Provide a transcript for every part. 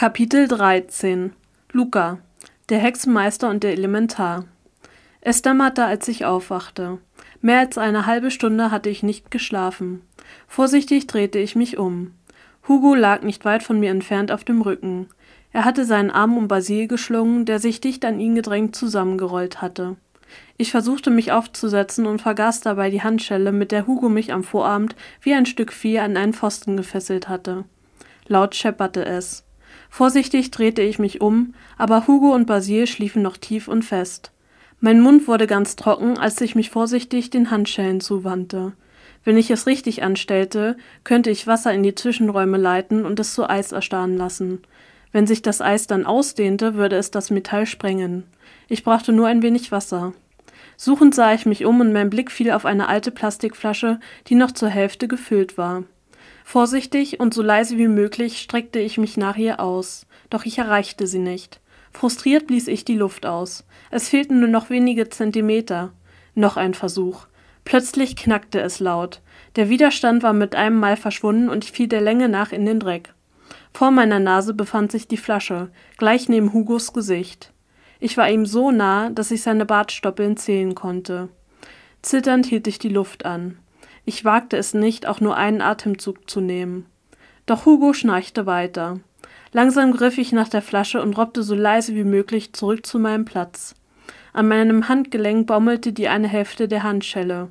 Kapitel 13 Luca Der Hexenmeister und der Elementar Es dämmerte, als ich aufwachte. Mehr als eine halbe Stunde hatte ich nicht geschlafen. Vorsichtig drehte ich mich um. Hugo lag nicht weit von mir entfernt auf dem Rücken. Er hatte seinen Arm um Basil geschlungen, der sich dicht an ihn gedrängt zusammengerollt hatte. Ich versuchte mich aufzusetzen und vergaß dabei die Handschelle, mit der Hugo mich am Vorabend wie ein Stück Vieh an einen Pfosten gefesselt hatte. Laut schepperte es. Vorsichtig drehte ich mich um, aber Hugo und Basil schliefen noch tief und fest. Mein Mund wurde ganz trocken, als ich mich vorsichtig den Handschellen zuwandte. Wenn ich es richtig anstellte, könnte ich Wasser in die Zwischenräume leiten und es zu Eis erstarren lassen. Wenn sich das Eis dann ausdehnte, würde es das Metall sprengen. Ich brauchte nur ein wenig Wasser. Suchend sah ich mich um und mein Blick fiel auf eine alte Plastikflasche, die noch zur Hälfte gefüllt war. Vorsichtig und so leise wie möglich streckte ich mich nach ihr aus, doch ich erreichte sie nicht. Frustriert blies ich die Luft aus. Es fehlten nur noch wenige Zentimeter. Noch ein Versuch. Plötzlich knackte es laut. Der Widerstand war mit einem Mal verschwunden und ich fiel der Länge nach in den Dreck. Vor meiner Nase befand sich die Flasche, gleich neben Hugos Gesicht. Ich war ihm so nah, dass ich seine Bartstoppeln zählen konnte. Zitternd hielt ich die Luft an. Ich wagte es nicht, auch nur einen Atemzug zu nehmen. Doch Hugo schnarchte weiter. Langsam griff ich nach der Flasche und robbte so leise wie möglich zurück zu meinem Platz. An meinem Handgelenk baumelte die eine Hälfte der Handschelle.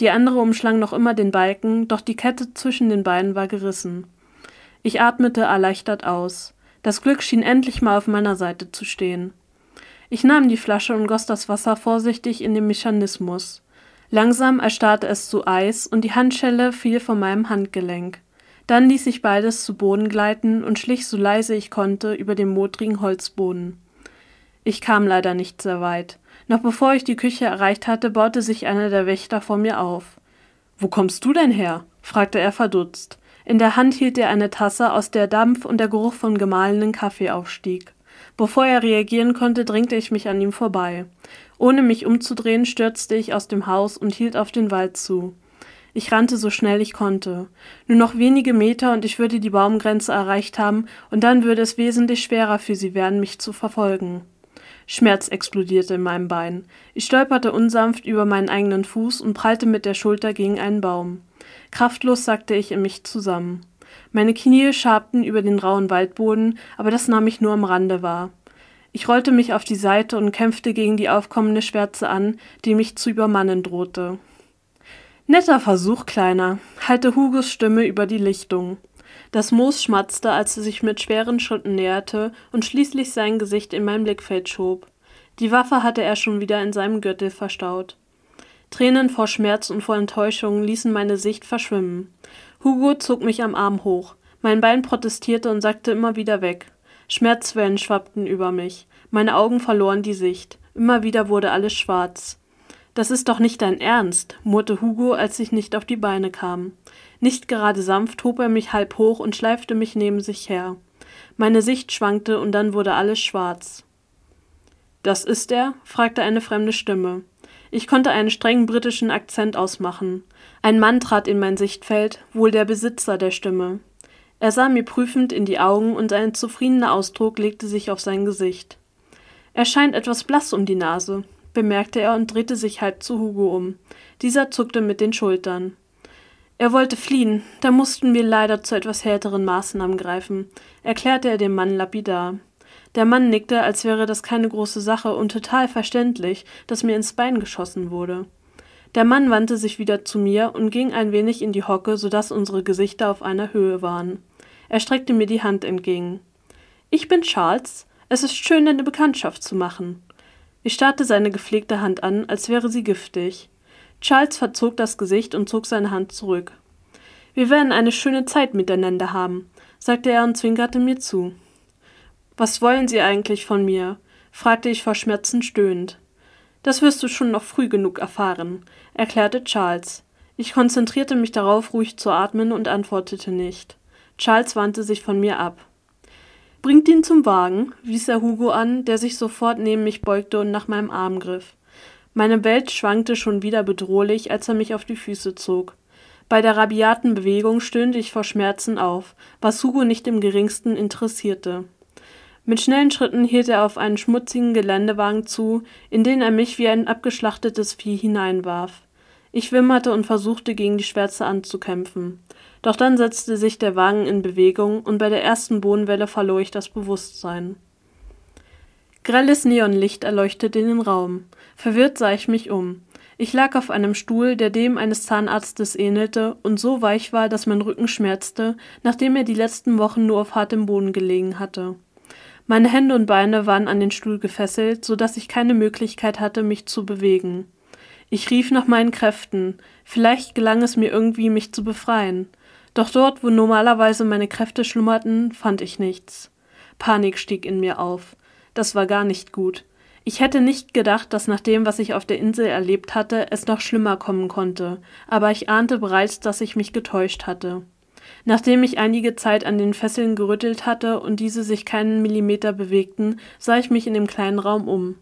Die andere umschlang noch immer den Balken, doch die Kette zwischen den Beinen war gerissen. Ich atmete erleichtert aus. Das Glück schien endlich mal auf meiner Seite zu stehen. Ich nahm die Flasche und goss das Wasser vorsichtig in den Mechanismus. Langsam erstarrte es zu Eis und die Handschelle fiel von meinem Handgelenk. Dann ließ ich beides zu Boden gleiten und schlich so leise ich konnte über den modrigen Holzboden. Ich kam leider nicht sehr weit. Noch bevor ich die Küche erreicht hatte, baute sich einer der Wächter vor mir auf. Wo kommst du denn her? fragte er verdutzt. In der Hand hielt er eine Tasse, aus der Dampf und der Geruch von gemahlenen Kaffee aufstieg. Bevor er reagieren konnte, drängte ich mich an ihm vorbei. Ohne mich umzudrehen, stürzte ich aus dem Haus und hielt auf den Wald zu. Ich rannte so schnell ich konnte. Nur noch wenige Meter und ich würde die Baumgrenze erreicht haben, und dann würde es wesentlich schwerer für sie werden, mich zu verfolgen. Schmerz explodierte in meinem Bein. Ich stolperte unsanft über meinen eigenen Fuß und prallte mit der Schulter gegen einen Baum. Kraftlos sackte ich in mich zusammen. Meine Knie schabten über den rauen Waldboden, aber das nahm ich nur am Rande wahr. Ich rollte mich auf die Seite und kämpfte gegen die aufkommende Schwärze an, die mich zu übermannen drohte. Netter Versuch, Kleiner, hallte Hugos Stimme über die Lichtung. Das Moos schmatzte, als er sich mit schweren Schritten näherte und schließlich sein Gesicht in mein Blickfeld schob. Die Waffe hatte er schon wieder in seinem Gürtel verstaut. Tränen vor Schmerz und vor Enttäuschung ließen meine Sicht verschwimmen. Hugo zog mich am Arm hoch. Mein Bein protestierte und sackte immer wieder weg. Schmerzwellen schwappten über mich. Meine Augen verloren die Sicht. Immer wieder wurde alles schwarz. Das ist doch nicht dein Ernst, murrte Hugo, als ich nicht auf die Beine kam. Nicht gerade sanft hob er mich halb hoch und schleifte mich neben sich her. Meine Sicht schwankte und dann wurde alles schwarz. Das ist er? fragte eine fremde Stimme. Ich konnte einen strengen britischen Akzent ausmachen. Ein Mann trat in mein Sichtfeld, wohl der Besitzer der Stimme. Er sah mir prüfend in die Augen und ein zufriedener Ausdruck legte sich auf sein Gesicht. Er scheint etwas blass um die Nase, bemerkte er und drehte sich halb zu Hugo um. Dieser zuckte mit den Schultern. Er wollte fliehen, da mussten wir leider zu etwas härteren Maßnahmen greifen, erklärte er dem Mann lapidar. Der Mann nickte, als wäre das keine große Sache und total verständlich, dass mir ins Bein geschossen wurde. Der Mann wandte sich wieder zu mir und ging ein wenig in die Hocke, so dass unsere Gesichter auf einer Höhe waren. Er streckte mir die Hand entgegen. Ich bin Charles. Es ist schön, deine Bekanntschaft zu machen. Ich starrte seine gepflegte Hand an, als wäre sie giftig. Charles verzog das Gesicht und zog seine Hand zurück. Wir werden eine schöne Zeit miteinander haben, sagte er und zwinkerte mir zu. Was wollen Sie eigentlich von mir? fragte ich vor Schmerzen stöhnend. Das wirst du schon noch früh genug erfahren, erklärte Charles. Ich konzentrierte mich darauf, ruhig zu atmen und antwortete nicht. Charles wandte sich von mir ab. Bringt ihn zum Wagen, wies er Hugo an, der sich sofort neben mich beugte und nach meinem Arm griff. Meine Welt schwankte schon wieder bedrohlich, als er mich auf die Füße zog. Bei der rabiaten Bewegung stöhnte ich vor Schmerzen auf, was Hugo nicht im geringsten interessierte. Mit schnellen Schritten hielt er auf einen schmutzigen Geländewagen zu, in den er mich wie ein abgeschlachtetes Vieh hineinwarf. Ich wimmerte und versuchte gegen die Schwärze anzukämpfen. Doch dann setzte sich der Wagen in Bewegung und bei der ersten Bodenwelle verlor ich das Bewusstsein. Grelles Neonlicht erleuchtete den Raum. Verwirrt sah ich mich um. Ich lag auf einem Stuhl, der dem eines Zahnarztes ähnelte und so weich war, dass mein Rücken schmerzte, nachdem er die letzten Wochen nur auf hartem Boden gelegen hatte. Meine Hände und Beine waren an den Stuhl gefesselt, so dass ich keine Möglichkeit hatte, mich zu bewegen. Ich rief nach meinen Kräften. Vielleicht gelang es mir irgendwie, mich zu befreien. Doch dort, wo normalerweise meine Kräfte schlummerten, fand ich nichts. Panik stieg in mir auf. Das war gar nicht gut. Ich hätte nicht gedacht, dass nach dem, was ich auf der Insel erlebt hatte, es noch schlimmer kommen konnte, aber ich ahnte bereits, dass ich mich getäuscht hatte. Nachdem ich einige Zeit an den Fesseln gerüttelt hatte und diese sich keinen Millimeter bewegten, sah ich mich in dem kleinen Raum um.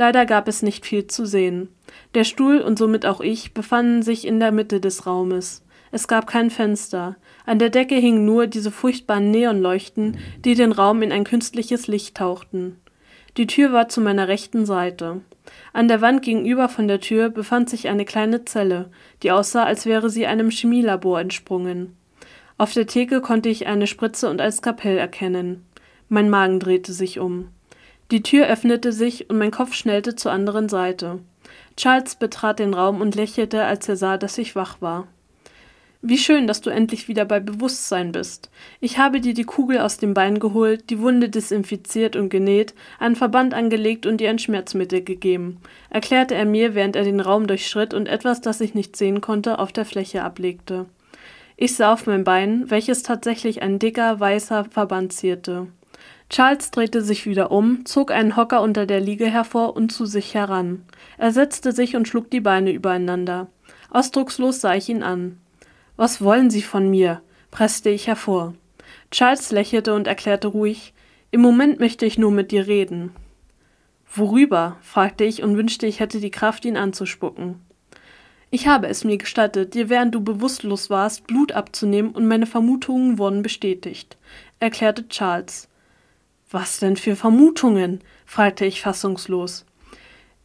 Leider gab es nicht viel zu sehen. Der Stuhl und somit auch ich befanden sich in der Mitte des Raumes. Es gab kein Fenster. An der Decke hingen nur diese furchtbaren Neonleuchten, die den Raum in ein künstliches Licht tauchten. Die Tür war zu meiner rechten Seite. An der Wand gegenüber von der Tür befand sich eine kleine Zelle, die aussah, als wäre sie einem Chemielabor entsprungen. Auf der Theke konnte ich eine Spritze und ein Skapell erkennen. Mein Magen drehte sich um. Die Tür öffnete sich und mein Kopf schnellte zur anderen Seite. Charles betrat den Raum und lächelte, als er sah, dass ich wach war. Wie schön, dass du endlich wieder bei Bewusstsein bist. Ich habe dir die Kugel aus dem Bein geholt, die Wunde desinfiziert und genäht, einen Verband angelegt und dir ein Schmerzmittel gegeben, erklärte er mir, während er den Raum durchschritt und etwas, das ich nicht sehen konnte, auf der Fläche ablegte. Ich sah auf mein Bein, welches tatsächlich ein dicker, weißer Verband zierte. Charles drehte sich wieder um, zog einen Hocker unter der Liege hervor und zu sich heran. Er setzte sich und schlug die Beine übereinander. Ausdruckslos sah ich ihn an. Was wollen Sie von mir? presste ich hervor. Charles lächelte und erklärte ruhig Im Moment möchte ich nur mit dir reden. Worüber? fragte ich und wünschte, ich hätte die Kraft, ihn anzuspucken. Ich habe es mir gestattet, dir während du bewusstlos warst, Blut abzunehmen und meine Vermutungen wurden bestätigt, erklärte Charles. Was denn für Vermutungen? fragte ich fassungslos.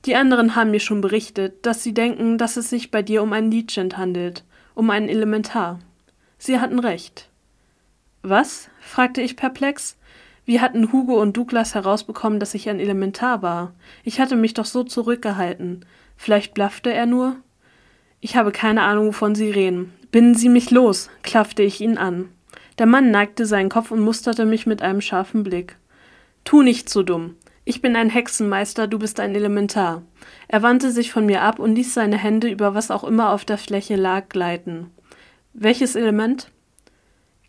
Die anderen haben mir schon berichtet, dass sie denken, dass es sich bei dir um ein Legend handelt um ein Elementar. Sie hatten recht. Was? fragte ich perplex. Wie hatten Hugo und Douglas herausbekommen, dass ich ein Elementar war? Ich hatte mich doch so zurückgehalten. Vielleicht blaffte er nur? Ich habe keine Ahnung, wovon Sie reden. Binden Sie mich los, klaffte ich ihn an. Der Mann neigte seinen Kopf und musterte mich mit einem scharfen Blick. Tu nicht so dumm. Ich bin ein Hexenmeister, du bist ein Elementar. Er wandte sich von mir ab und ließ seine Hände über was auch immer auf der Fläche lag gleiten. Welches Element?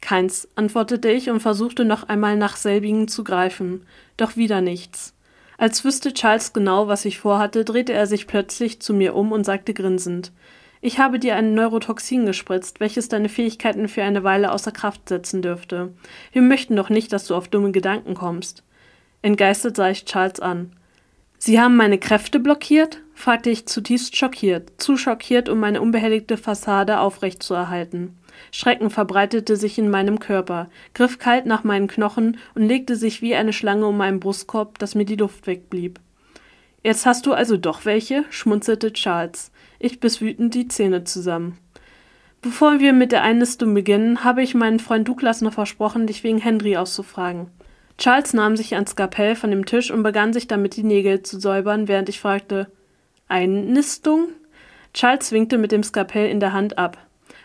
Keins, antwortete ich und versuchte noch einmal nach selbigen zu greifen, doch wieder nichts. Als wüsste Charles genau, was ich vorhatte, drehte er sich plötzlich zu mir um und sagte grinsend Ich habe dir ein Neurotoxin gespritzt, welches deine Fähigkeiten für eine Weile außer Kraft setzen dürfte. Wir möchten doch nicht, dass du auf dumme Gedanken kommst. Entgeistert sah ich Charles an. Sie haben meine Kräfte blockiert? fragte ich zutiefst schockiert, zu schockiert, um meine unbehelligte Fassade aufrechtzuerhalten. Schrecken verbreitete sich in meinem Körper, griff kalt nach meinen Knochen und legte sich wie eine Schlange um meinen Brustkorb, dass mir die Luft wegblieb. Jetzt hast du also doch welche? schmunzelte Charles. Ich biss wütend die Zähne zusammen. Bevor wir mit der Einlistung beginnen, habe ich meinen Freund Douglas noch versprochen, dich wegen Henry auszufragen. Charles nahm sich ein Skapell von dem Tisch und begann sich damit die Nägel zu säubern, während ich fragte: Einnistung? Charles winkte mit dem Skapell in der Hand ab.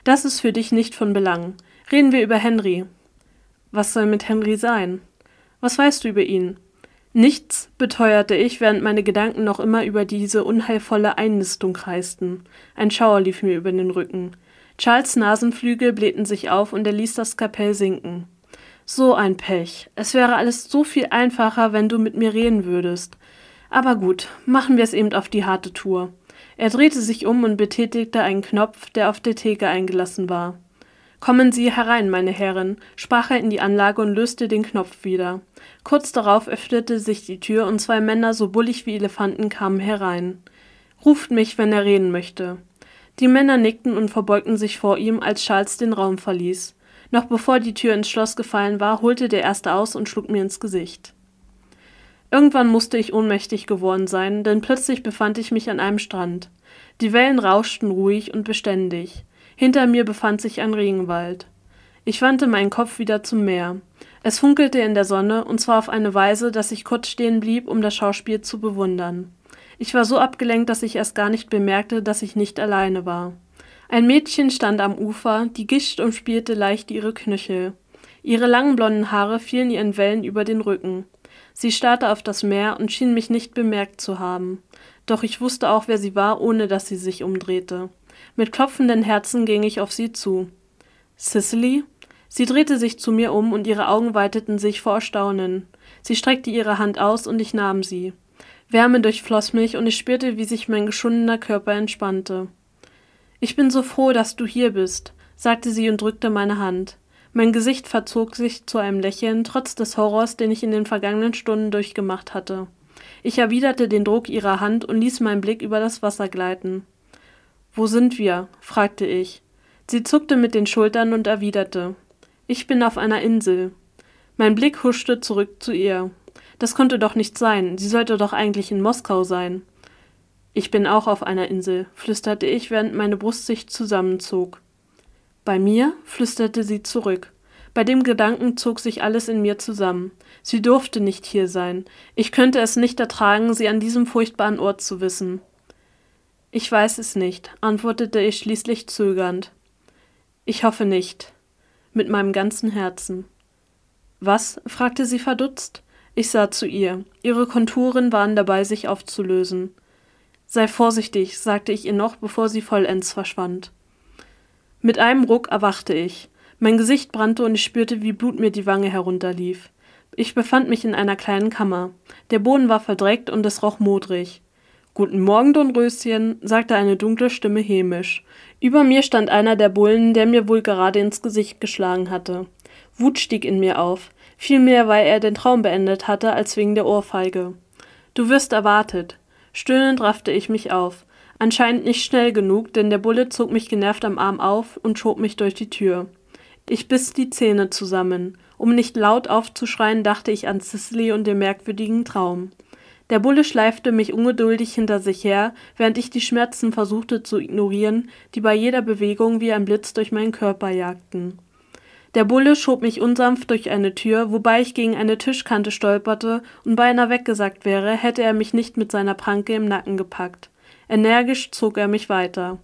Das ist für dich nicht von Belang. Reden wir über Henry. Was soll mit Henry sein? Was weißt du über ihn? Nichts, beteuerte ich, während meine Gedanken noch immer über diese unheilvolle Einnistung kreisten. Ein Schauer lief mir über den Rücken. Charles Nasenflügel blähten sich auf und er ließ das Kapell sinken. So ein Pech. Es wäre alles so viel einfacher, wenn du mit mir reden würdest. Aber gut, machen wir es eben auf die harte Tour. Er drehte sich um und betätigte einen Knopf, der auf der Theke eingelassen war. Kommen Sie herein, meine Herren, sprach er in die Anlage und löste den Knopf wieder. Kurz darauf öffnete sich die Tür und zwei Männer, so bullig wie Elefanten, kamen herein. Ruft mich, wenn er reden möchte. Die Männer nickten und verbeugten sich vor ihm, als Charles den Raum verließ. Noch bevor die Tür ins Schloss gefallen war, holte der erste aus und schlug mir ins Gesicht. Irgendwann musste ich ohnmächtig geworden sein, denn plötzlich befand ich mich an einem Strand. Die Wellen rauschten ruhig und beständig. Hinter mir befand sich ein Regenwald. Ich wandte meinen Kopf wieder zum Meer. Es funkelte in der Sonne, und zwar auf eine Weise, dass ich kurz stehen blieb, um das Schauspiel zu bewundern. Ich war so abgelenkt, dass ich erst gar nicht bemerkte, dass ich nicht alleine war. Ein Mädchen stand am Ufer, die Gischt umspielte leicht ihre Knöchel. Ihre langen blonden Haare fielen ihr in Wellen über den Rücken. Sie starrte auf das Meer und schien mich nicht bemerkt zu haben. Doch ich wusste auch, wer sie war, ohne dass sie sich umdrehte. Mit klopfenden Herzen ging ich auf sie zu. Cicely? Sie drehte sich zu mir um und ihre Augen weiteten sich vor Staunen. Sie streckte ihre Hand aus und ich nahm sie. Wärme durchfloss mich und ich spürte, wie sich mein geschundener Körper entspannte. Ich bin so froh, dass du hier bist, sagte sie und drückte meine Hand. Mein Gesicht verzog sich zu einem Lächeln, trotz des Horrors, den ich in den vergangenen Stunden durchgemacht hatte. Ich erwiderte den Druck ihrer Hand und ließ meinen Blick über das Wasser gleiten. Wo sind wir? fragte ich. Sie zuckte mit den Schultern und erwiderte ich bin auf einer Insel. Mein Blick huschte zurück zu ihr. Das konnte doch nicht sein, sie sollte doch eigentlich in Moskau sein. Ich bin auch auf einer Insel, flüsterte ich, während meine Brust sich zusammenzog. Bei mir? flüsterte sie zurück. Bei dem Gedanken zog sich alles in mir zusammen. Sie durfte nicht hier sein. Ich könnte es nicht ertragen, sie an diesem furchtbaren Ort zu wissen. Ich weiß es nicht, antwortete ich schließlich zögernd. Ich hoffe nicht mit meinem ganzen Herzen. Was? fragte sie verdutzt. Ich sah zu ihr. Ihre Konturen waren dabei, sich aufzulösen. Sei vorsichtig, sagte ich ihr noch, bevor sie vollends verschwand. Mit einem Ruck erwachte ich. Mein Gesicht brannte und ich spürte, wie Blut mir die Wange herunterlief. Ich befand mich in einer kleinen Kammer. Der Boden war verdreckt und es roch modrig. Guten Morgen, Dornröschen, sagte eine dunkle Stimme hämisch. Über mir stand einer der Bullen, der mir wohl gerade ins Gesicht geschlagen hatte. Wut stieg in mir auf, vielmehr weil er den Traum beendet hatte, als wegen der Ohrfeige. Du wirst erwartet. Stöhnend raffte ich mich auf. Anscheinend nicht schnell genug, denn der Bulle zog mich genervt am Arm auf und schob mich durch die Tür. Ich biss die Zähne zusammen. Um nicht laut aufzuschreien, dachte ich an Cicely und den merkwürdigen Traum. Der Bulle schleifte mich ungeduldig hinter sich her, während ich die Schmerzen versuchte zu ignorieren, die bei jeder Bewegung wie ein Blitz durch meinen Körper jagten. Der Bulle schob mich unsanft durch eine Tür, wobei ich gegen eine Tischkante stolperte und beinahe weggesackt wäre, hätte er mich nicht mit seiner Pranke im Nacken gepackt. Energisch zog er mich weiter.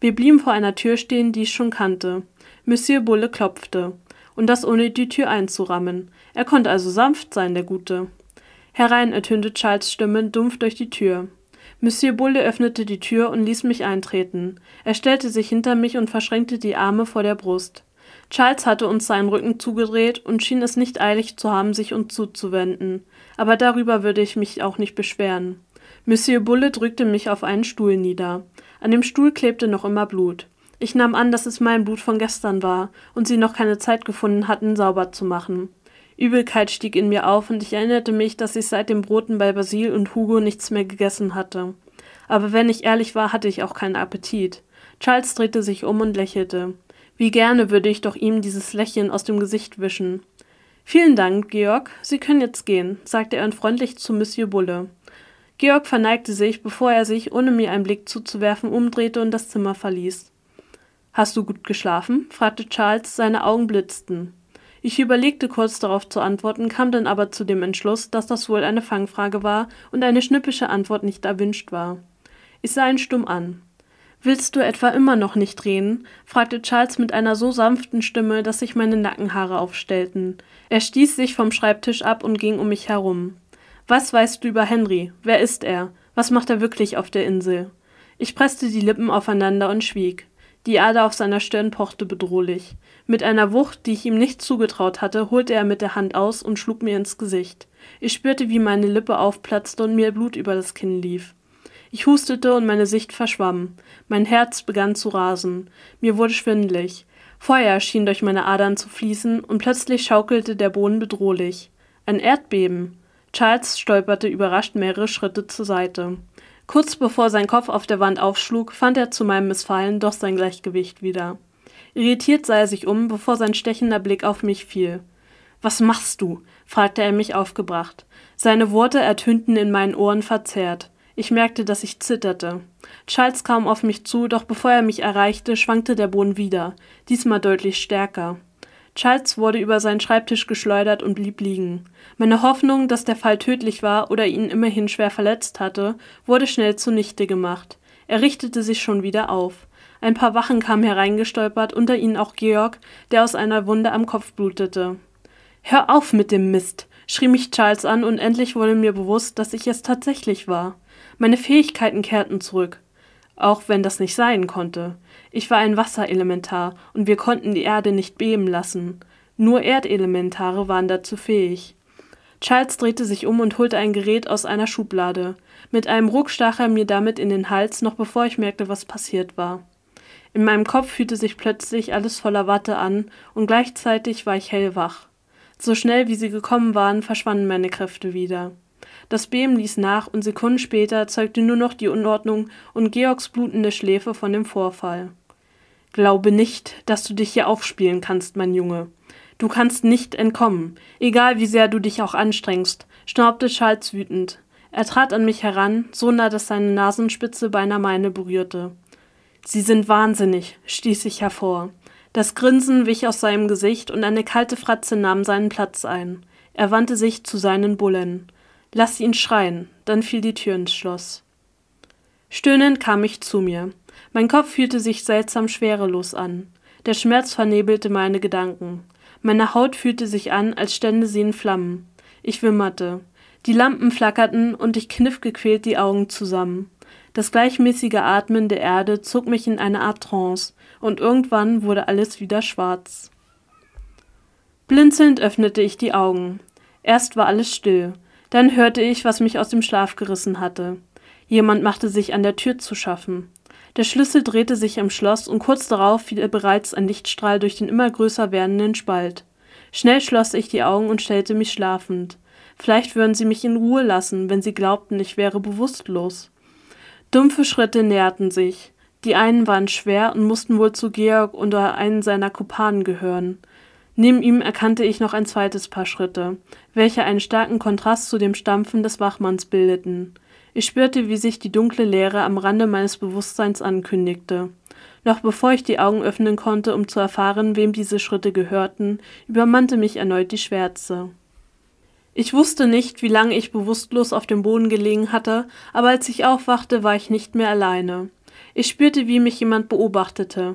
Wir blieben vor einer Tür stehen, die ich schon kannte. Monsieur Bulle klopfte. Und das ohne die Tür einzurammen. Er konnte also sanft sein, der Gute. Herein, ertönte Charles Stimme dumpf durch die Tür. Monsieur Bulle öffnete die Tür und ließ mich eintreten. Er stellte sich hinter mich und verschränkte die Arme vor der Brust. Charles hatte uns seinen Rücken zugedreht und schien es nicht eilig zu haben, sich uns zuzuwenden. Aber darüber würde ich mich auch nicht beschweren. Monsieur Bulle drückte mich auf einen Stuhl nieder. An dem Stuhl klebte noch immer Blut. Ich nahm an, dass es mein Blut von gestern war und sie noch keine Zeit gefunden hatten, sauber zu machen. Übelkeit stieg in mir auf und ich erinnerte mich, dass ich seit dem Broten bei Basil und Hugo nichts mehr gegessen hatte. Aber wenn ich ehrlich war, hatte ich auch keinen Appetit. Charles drehte sich um und lächelte. Wie gerne würde ich doch ihm dieses Lächeln aus dem Gesicht wischen. Vielen Dank, Georg. Sie können jetzt gehen, sagte er freundlich zu Monsieur Bulle. Georg verneigte sich, bevor er sich, ohne mir einen Blick zuzuwerfen, umdrehte und das Zimmer verließ. Hast du gut geschlafen? fragte Charles, seine Augen blitzten. Ich überlegte kurz darauf zu antworten, kam dann aber zu dem Entschluss, dass das wohl eine Fangfrage war und eine schnippische Antwort nicht erwünscht war. Ich sah ihn stumm an. Willst du etwa immer noch nicht reden? fragte Charles mit einer so sanften Stimme, dass sich meine Nackenhaare aufstellten. Er stieß sich vom Schreibtisch ab und ging um mich herum. Was weißt du über Henry? Wer ist er? Was macht er wirklich auf der Insel? Ich presste die Lippen aufeinander und schwieg. Die Ader auf seiner Stirn pochte bedrohlich. Mit einer Wucht, die ich ihm nicht zugetraut hatte, holte er mit der Hand aus und schlug mir ins Gesicht. Ich spürte, wie meine Lippe aufplatzte und mir Blut über das Kinn lief. Ich hustete und meine Sicht verschwamm. Mein Herz begann zu rasen. Mir wurde schwindlig. Feuer schien durch meine Adern zu fließen und plötzlich schaukelte der Boden bedrohlich. Ein Erdbeben. Charles stolperte überrascht mehrere Schritte zur Seite. Kurz bevor sein Kopf auf der Wand aufschlug, fand er zu meinem Missfallen doch sein Gleichgewicht wieder. Irritiert sah er sich um, bevor sein stechender Blick auf mich fiel. Was machst du? fragte er mich aufgebracht. Seine Worte ertönten in meinen Ohren verzerrt. Ich merkte, dass ich zitterte. Charles kam auf mich zu, doch bevor er mich erreichte, schwankte der Boden wieder, diesmal deutlich stärker. Charles wurde über seinen Schreibtisch geschleudert und blieb liegen. Meine Hoffnung, dass der Fall tödlich war oder ihn immerhin schwer verletzt hatte, wurde schnell zunichte gemacht. Er richtete sich schon wieder auf. Ein paar Wachen kamen hereingestolpert, unter ihnen auch Georg, der aus einer Wunde am Kopf blutete. Hör auf mit dem Mist, schrie mich Charles an, und endlich wurde mir bewusst, dass ich es tatsächlich war. Meine Fähigkeiten kehrten zurück, auch wenn das nicht sein konnte. Ich war ein Wasserelementar, und wir konnten die Erde nicht beben lassen. Nur Erdelementare waren dazu fähig. Charles drehte sich um und holte ein Gerät aus einer Schublade. Mit einem Ruck stach er mir damit in den Hals, noch bevor ich merkte, was passiert war. In meinem Kopf fühlte sich plötzlich alles voller Watte an, und gleichzeitig war ich hellwach. So schnell wie sie gekommen waren, verschwanden meine Kräfte wieder. Das Beben ließ nach und Sekunden später zeugte nur noch die Unordnung und Georgs blutende Schläfe von dem Vorfall. Glaube nicht, dass du dich hier aufspielen kannst, mein Junge. Du kannst nicht entkommen, egal wie sehr du dich auch anstrengst, schnaubte Charles wütend. Er trat an mich heran, so nah, dass seine Nasenspitze beinahe meine berührte. Sie sind wahnsinnig, stieß ich hervor. Das Grinsen wich aus seinem Gesicht und eine kalte Fratze nahm seinen Platz ein. Er wandte sich zu seinen Bullen. Lass ihn schreien. Dann fiel die Tür ins Schloss. Stöhnend kam ich zu mir. Mein Kopf fühlte sich seltsam schwerelos an. Der Schmerz vernebelte meine Gedanken. Meine Haut fühlte sich an, als stände sie in Flammen. Ich wimmerte. Die Lampen flackerten und ich kniff gequält die Augen zusammen. Das gleichmäßige Atmen der Erde zog mich in eine Art Trance, und irgendwann wurde alles wieder schwarz. Blinzelnd öffnete ich die Augen. Erst war alles still, dann hörte ich, was mich aus dem Schlaf gerissen hatte. Jemand machte sich an der Tür zu schaffen. Der Schlüssel drehte sich im Schloss und kurz darauf fiel bereits ein Lichtstrahl durch den immer größer werdenden Spalt. Schnell schloss ich die Augen und stellte mich schlafend. Vielleicht würden sie mich in Ruhe lassen, wenn sie glaubten, ich wäre bewusstlos. Dumpfe Schritte näherten sich. Die einen waren schwer und mussten wohl zu Georg oder einen seiner Kumpanen gehören. Neben ihm erkannte ich noch ein zweites Paar Schritte, welche einen starken Kontrast zu dem Stampfen des Wachmanns bildeten. Ich spürte, wie sich die dunkle Leere am Rande meines Bewusstseins ankündigte. Noch bevor ich die Augen öffnen konnte, um zu erfahren, wem diese Schritte gehörten, übermannte mich erneut die Schwärze. Ich wusste nicht, wie lange ich bewusstlos auf dem Boden gelegen hatte, aber als ich aufwachte, war ich nicht mehr alleine. Ich spürte, wie mich jemand beobachtete.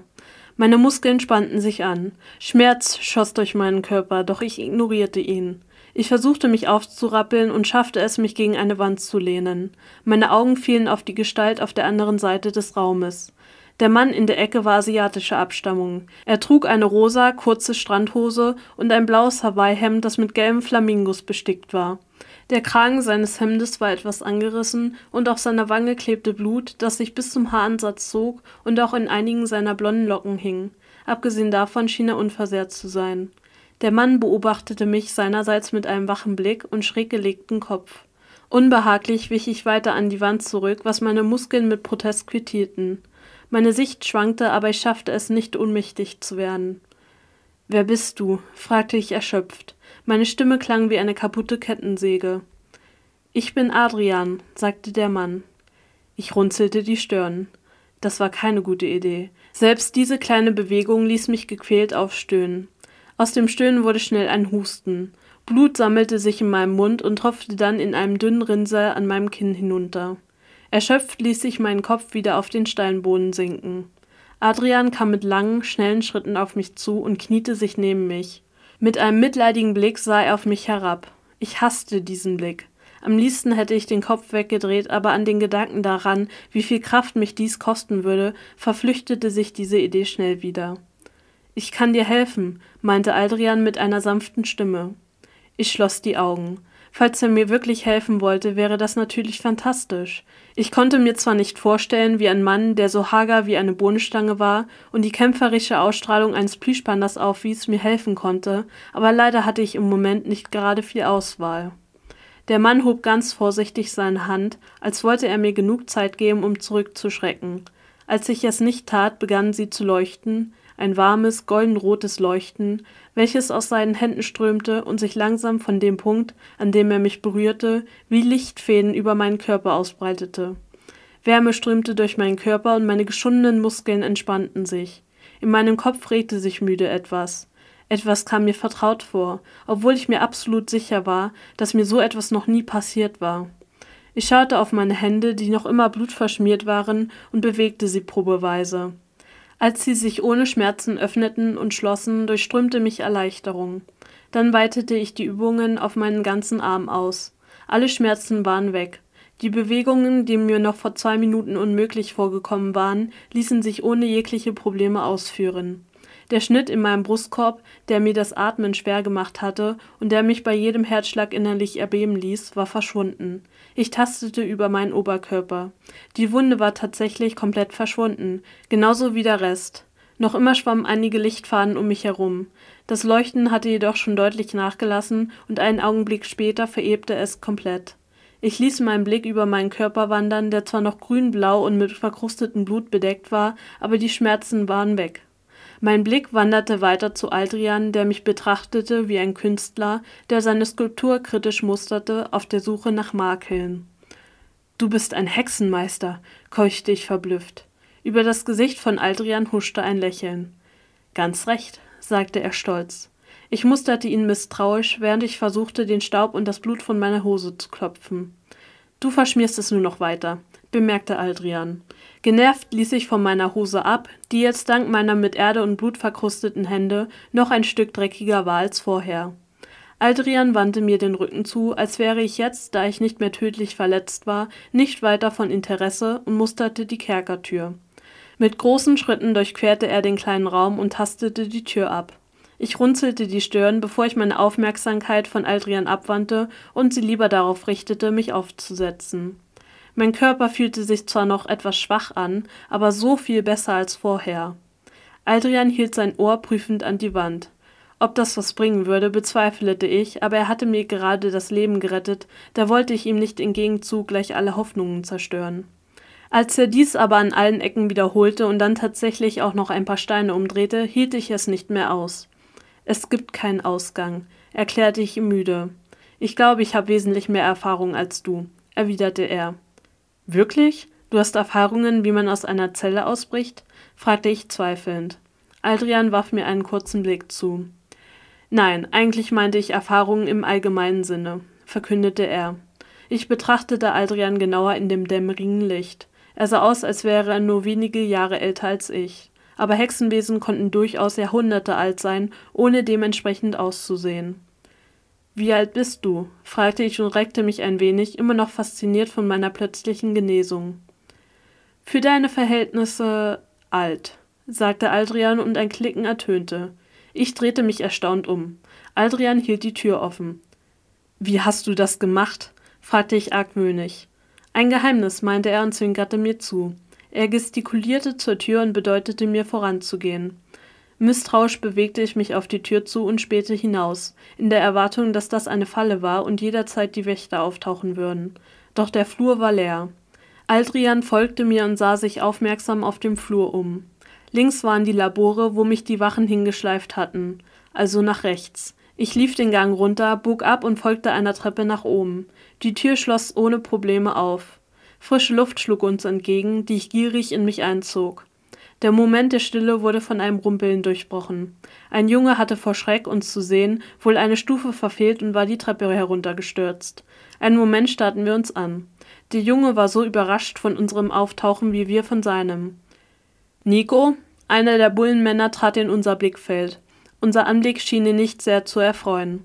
Meine Muskeln spannten sich an. Schmerz schoss durch meinen Körper, doch ich ignorierte ihn. Ich versuchte mich aufzurappeln und schaffte es, mich gegen eine Wand zu lehnen. Meine Augen fielen auf die Gestalt auf der anderen Seite des Raumes. Der Mann in der Ecke war asiatischer Abstammung. Er trug eine rosa, kurze Strandhose und ein blaues Hawaii-Hemd, das mit gelben Flamingos bestickt war. Der Kragen seines Hemdes war etwas angerissen und auf seiner Wange klebte Blut, das sich bis zum Haaransatz zog und auch in einigen seiner blonden Locken hing. Abgesehen davon schien er unversehrt zu sein. Der Mann beobachtete mich seinerseits mit einem wachen Blick und schräg gelegten Kopf. Unbehaglich wich ich weiter an die Wand zurück, was meine Muskeln mit Protest quittierten. Meine Sicht schwankte, aber ich schaffte es nicht, ohnmächtig zu werden. Wer bist du? fragte ich erschöpft. Meine Stimme klang wie eine kaputte Kettensäge. Ich bin Adrian, sagte der Mann. Ich runzelte die Stirn. Das war keine gute Idee. Selbst diese kleine Bewegung ließ mich gequält aufstöhnen. Aus dem Stöhnen wurde schnell ein Husten. Blut sammelte sich in meinem Mund und tropfte dann in einem dünnen Rinnsal an meinem Kinn hinunter. Erschöpft ließ ich meinen Kopf wieder auf den Steinboden sinken. Adrian kam mit langen, schnellen Schritten auf mich zu und kniete sich neben mich. Mit einem mitleidigen Blick sah er auf mich herab. Ich hasste diesen Blick. Am liebsten hätte ich den Kopf weggedreht, aber an den Gedanken daran, wie viel Kraft mich dies kosten würde, verflüchtete sich diese Idee schnell wieder. Ich kann dir helfen, meinte Adrian mit einer sanften Stimme. Ich schloss die Augen. Falls er mir wirklich helfen wollte, wäre das natürlich fantastisch. Ich konnte mir zwar nicht vorstellen, wie ein Mann, der so hager wie eine Bohnenstange war und die kämpferische Ausstrahlung eines Plüschpandas aufwies, mir helfen konnte, aber leider hatte ich im Moment nicht gerade viel Auswahl. Der Mann hob ganz vorsichtig seine Hand, als wollte er mir genug Zeit geben, um zurückzuschrecken. Als ich es nicht tat, begannen sie zu leuchten, ein warmes, goldenrotes Leuchten, welches aus seinen Händen strömte und sich langsam von dem Punkt, an dem er mich berührte, wie Lichtfäden über meinen Körper ausbreitete. Wärme strömte durch meinen Körper und meine geschundenen Muskeln entspannten sich. In meinem Kopf regte sich müde etwas. Etwas kam mir vertraut vor, obwohl ich mir absolut sicher war, dass mir so etwas noch nie passiert war. Ich schaute auf meine Hände, die noch immer blutverschmiert waren, und bewegte sie probeweise. Als sie sich ohne Schmerzen öffneten und schlossen, durchströmte mich Erleichterung. Dann weitete ich die Übungen auf meinen ganzen Arm aus. Alle Schmerzen waren weg. Die Bewegungen, die mir noch vor zwei Minuten unmöglich vorgekommen waren, ließen sich ohne jegliche Probleme ausführen. Der Schnitt in meinem Brustkorb, der mir das Atmen schwer gemacht hatte und der mich bei jedem Herzschlag innerlich erbeben ließ, war verschwunden. Ich tastete über meinen Oberkörper. Die Wunde war tatsächlich komplett verschwunden, genauso wie der Rest. Noch immer schwammen einige Lichtfahnen um mich herum. Das Leuchten hatte jedoch schon deutlich nachgelassen und einen Augenblick später verebte es komplett. Ich ließ meinen Blick über meinen Körper wandern, der zwar noch grünblau und mit verkrustetem Blut bedeckt war, aber die Schmerzen waren weg. Mein Blick wanderte weiter zu Aldrian, der mich betrachtete wie ein Künstler, der seine Skulptur kritisch musterte, auf der Suche nach Makeln. Du bist ein Hexenmeister, keuchte ich verblüfft. Über das Gesicht von Aldrian huschte ein Lächeln. Ganz recht, sagte er stolz. Ich musterte ihn misstrauisch, während ich versuchte, den Staub und das Blut von meiner Hose zu klopfen. Du verschmierst es nur noch weiter, bemerkte Aldrian. Genervt ließ ich von meiner Hose ab, die jetzt dank meiner mit Erde und Blut verkrusteten Hände noch ein Stück dreckiger war als vorher. Aldrian wandte mir den Rücken zu, als wäre ich jetzt, da ich nicht mehr tödlich verletzt war, nicht weiter von Interesse und musterte die Kerkertür. Mit großen Schritten durchquerte er den kleinen Raum und tastete die Tür ab. Ich runzelte die Stirn, bevor ich meine Aufmerksamkeit von Aldrian abwandte und sie lieber darauf richtete, mich aufzusetzen. Mein Körper fühlte sich zwar noch etwas schwach an, aber so viel besser als vorher. Aldrian hielt sein Ohr prüfend an die Wand. Ob das was bringen würde, bezweifelte ich, aber er hatte mir gerade das Leben gerettet, da wollte ich ihm nicht im Gegenzug gleich alle Hoffnungen zerstören. Als er dies aber an allen Ecken wiederholte und dann tatsächlich auch noch ein paar Steine umdrehte, hielt ich es nicht mehr aus. Es gibt keinen Ausgang, erklärte ich ihm müde. Ich glaube, ich habe wesentlich mehr Erfahrung als du, erwiderte er. Wirklich? Du hast Erfahrungen, wie man aus einer Zelle ausbricht? fragte ich zweifelnd. Adrian warf mir einen kurzen Blick zu. Nein, eigentlich meinte ich Erfahrungen im allgemeinen Sinne, verkündete er. Ich betrachtete Adrian genauer in dem dämmerigen Licht. Er sah aus, als wäre er nur wenige Jahre älter als ich. Aber Hexenwesen konnten durchaus Jahrhunderte alt sein, ohne dementsprechend auszusehen. Wie alt bist du? fragte ich und reckte mich ein wenig, immer noch fasziniert von meiner plötzlichen Genesung. Für deine Verhältnisse alt, sagte Aldrian und ein Klicken ertönte. Ich drehte mich erstaunt um. Aldrian hielt die Tür offen. Wie hast du das gemacht? fragte ich argwöhnig. Ein Geheimnis, meinte er und zwinkerte mir zu. Er gestikulierte zur Tür und bedeutete mir voranzugehen. Misstrauisch bewegte ich mich auf die Tür zu und spähte hinaus, in der Erwartung, dass das eine Falle war und jederzeit die Wächter auftauchen würden. Doch der Flur war leer. Aldrian folgte mir und sah sich aufmerksam auf dem Flur um. Links waren die Labore, wo mich die Wachen hingeschleift hatten, also nach rechts. Ich lief den Gang runter, bog ab und folgte einer Treppe nach oben. Die Tür schloss ohne Probleme auf. Frische Luft schlug uns entgegen, die ich gierig in mich einzog. Der Moment der Stille wurde von einem Rumpeln durchbrochen. Ein Junge hatte vor Schreck, uns zu sehen, wohl eine Stufe verfehlt und war die Treppe heruntergestürzt. Einen Moment starrten wir uns an. Der Junge war so überrascht von unserem Auftauchen wie wir von seinem. Nico? Einer der Bullenmänner trat in unser Blickfeld. Unser Anblick schien ihn nicht sehr zu erfreuen.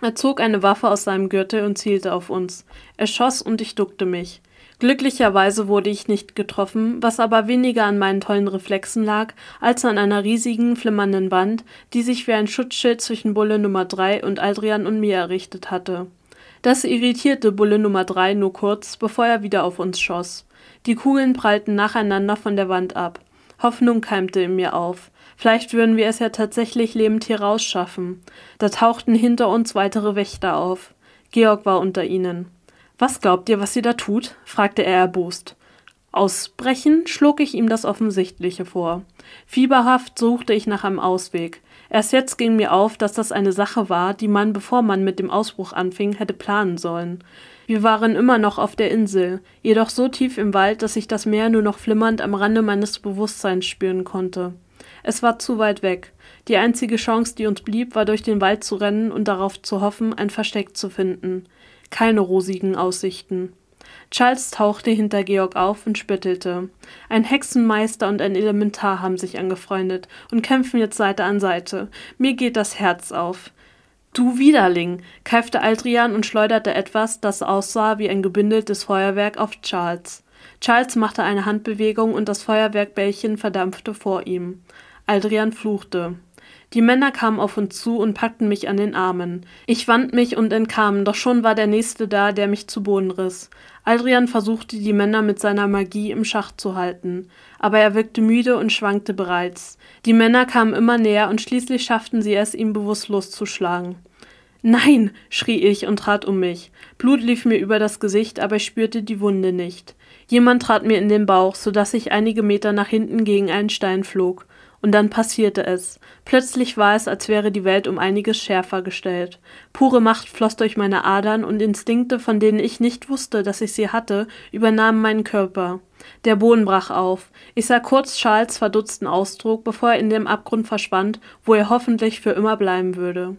Er zog eine Waffe aus seinem Gürtel und zielte auf uns. Er schoss und ich duckte mich. Glücklicherweise wurde ich nicht getroffen, was aber weniger an meinen tollen Reflexen lag, als an einer riesigen, flimmernden Wand, die sich wie ein Schutzschild zwischen Bulle Nummer 3 und Aldrian und mir errichtet hatte. Das irritierte Bulle Nummer 3 nur kurz, bevor er wieder auf uns schoss. Die Kugeln prallten nacheinander von der Wand ab. Hoffnung keimte in mir auf. Vielleicht würden wir es ja tatsächlich lebend hier rausschaffen. Da tauchten hinter uns weitere Wächter auf. Georg war unter ihnen. Was glaubt ihr, was sie da tut? fragte er erbost. Ausbrechen schlug ich ihm das Offensichtliche vor. Fieberhaft suchte ich nach einem Ausweg. Erst jetzt ging mir auf, dass das eine Sache war, die man, bevor man mit dem Ausbruch anfing, hätte planen sollen. Wir waren immer noch auf der Insel, jedoch so tief im Wald, dass ich das Meer nur noch flimmernd am Rande meines Bewusstseins spüren konnte. Es war zu weit weg. Die einzige Chance, die uns blieb, war durch den Wald zu rennen und darauf zu hoffen, ein Versteck zu finden. Keine rosigen Aussichten. Charles tauchte hinter Georg auf und spöttelte. Ein Hexenmeister und ein Elementar haben sich angefreundet und kämpfen jetzt Seite an Seite. Mir geht das Herz auf. Du Widerling! keifte Aldrian und schleuderte etwas, das aussah wie ein gebündeltes Feuerwerk, auf Charles. Charles machte eine Handbewegung und das Feuerwerkbällchen verdampfte vor ihm. Aldrian fluchte. Die Männer kamen auf uns zu und packten mich an den Armen. Ich wand mich und entkam, doch schon war der Nächste da, der mich zu Boden riss. Aldrian versuchte, die Männer mit seiner Magie im Schach zu halten, aber er wirkte müde und schwankte bereits. Die Männer kamen immer näher und schließlich schafften sie es, ihn bewusstlos zu schlagen. Nein, schrie ich und trat um mich. Blut lief mir über das Gesicht, aber ich spürte die Wunde nicht. Jemand trat mir in den Bauch, so dass ich einige Meter nach hinten gegen einen Stein flog. Und dann passierte es. Plötzlich war es, als wäre die Welt um einiges schärfer gestellt. Pure Macht floss durch meine Adern und Instinkte, von denen ich nicht wusste, dass ich sie hatte, übernahmen meinen Körper. Der Boden brach auf. Ich sah kurz Charles verdutzten Ausdruck, bevor er in dem Abgrund verschwand, wo er hoffentlich für immer bleiben würde.